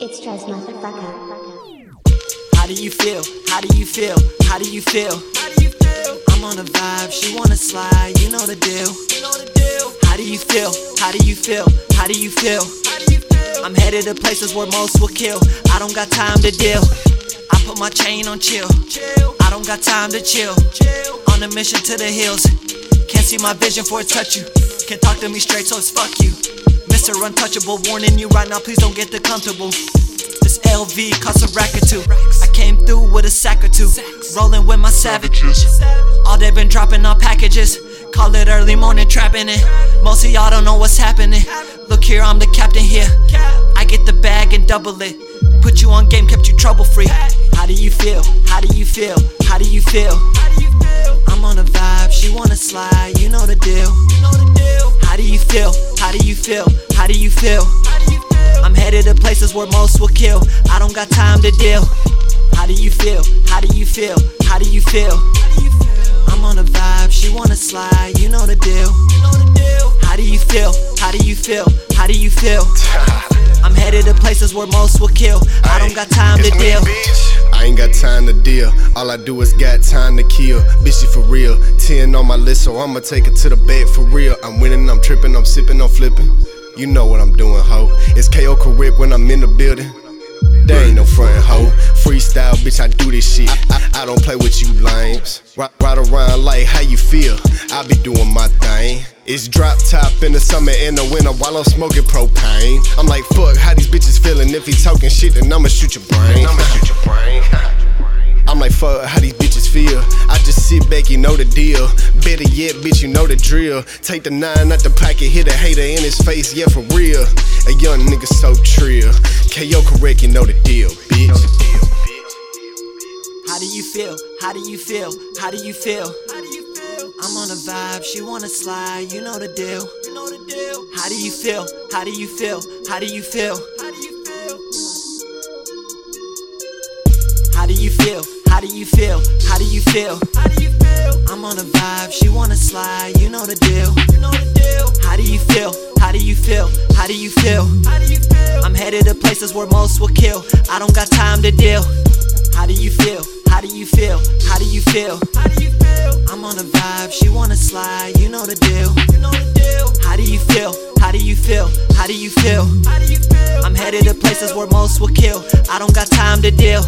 It's Trez Motherfucker. How do you feel? How do you feel? How do you feel? How do you feel? I'm on a vibe, she wanna slide, you know the deal. You know the deal. How do you feel? How do you feel? How do you feel? How do you feel? I'm headed to places where most will kill. I don't got time to deal. I put my chain on chill. Chill. I don't got time to chill. Chill. On a mission to the hills. Can't see my vision for it touch you. Can't talk to me straight, so it's fuck you. Mr. Untouchable, warning you right now, please don't get too comfortable. This LV costs a rack or two. I came through with a sack or two. Rolling with my savages. All they been dropping on packages. Call it early morning trapping it. Most of y'all don't know what's happening. Look here, I'm the captain here. I get the bag and double it. Put you on game, kept you trouble free. How do you feel? How do you feel? How do you feel? Wanna slide, you know the deal. How do you feel? How do you feel? How do you feel? I'm headed to places where most will kill. I don't got time to deal. How do you feel? How do you feel? How do you feel? I'm on a vibe, she wanna slide, you know the deal. How do you feel? How do you feel? How do you feel? Headed to places where most will kill. I don't got time to deal. bitch. I ain't got time to deal. All I do is got time to kill. Bitch, she for real. 10 on my list, so I'ma take it to the bed for real. I'm winning, I'm tripping, I'm sipping, I'm flipping. You know what I'm doing, ho. It's KOKorrect when I'm in the building. There ain't no front hoe. Freestyle, bitch, I do this shit. I, I don't play with you lames. Ride, ride around like how you feel. I be doing my thing. It's drop top in the summer and the winter while I'm smoking propane. I'm like, fuck, how these bitches feeling? If he talking shit, then I'ma shoot your brain. I'ma shoot your brain. I'm like, fuck, how these bitches feel. I just sit back, you know the deal. Better yet, bitch, you know the drill. Take the nine out the pocket, hit a hater in his face, yeah, for real. A young nigga so trill. KOKorrect, you know the deal, bitch. How do you feel? How do you feel? How do you feel? How do you feel? I'm on a vibe, she wanna slide, you know the deal. You know the deal. How do you feel? How do you feel? How do you feel? How do you feel? Do you feel? How do you feel? How do you feel? I'm on a vibe, she wanna slide, you know the deal. You know the deal. How do you feel? How do you feel? How do you feel? How do you feel? I'm headed to places where most will kill. I don't got time to deal. How do you feel? How do you feel? How do you feel? How do you feel? I'm on a vibe, she wanna slide, you know the deal. You know the deal. How do you feel? How do you feel? How do you feel? How do you feel? I'm headed to places where most will kill. I don't got time to deal.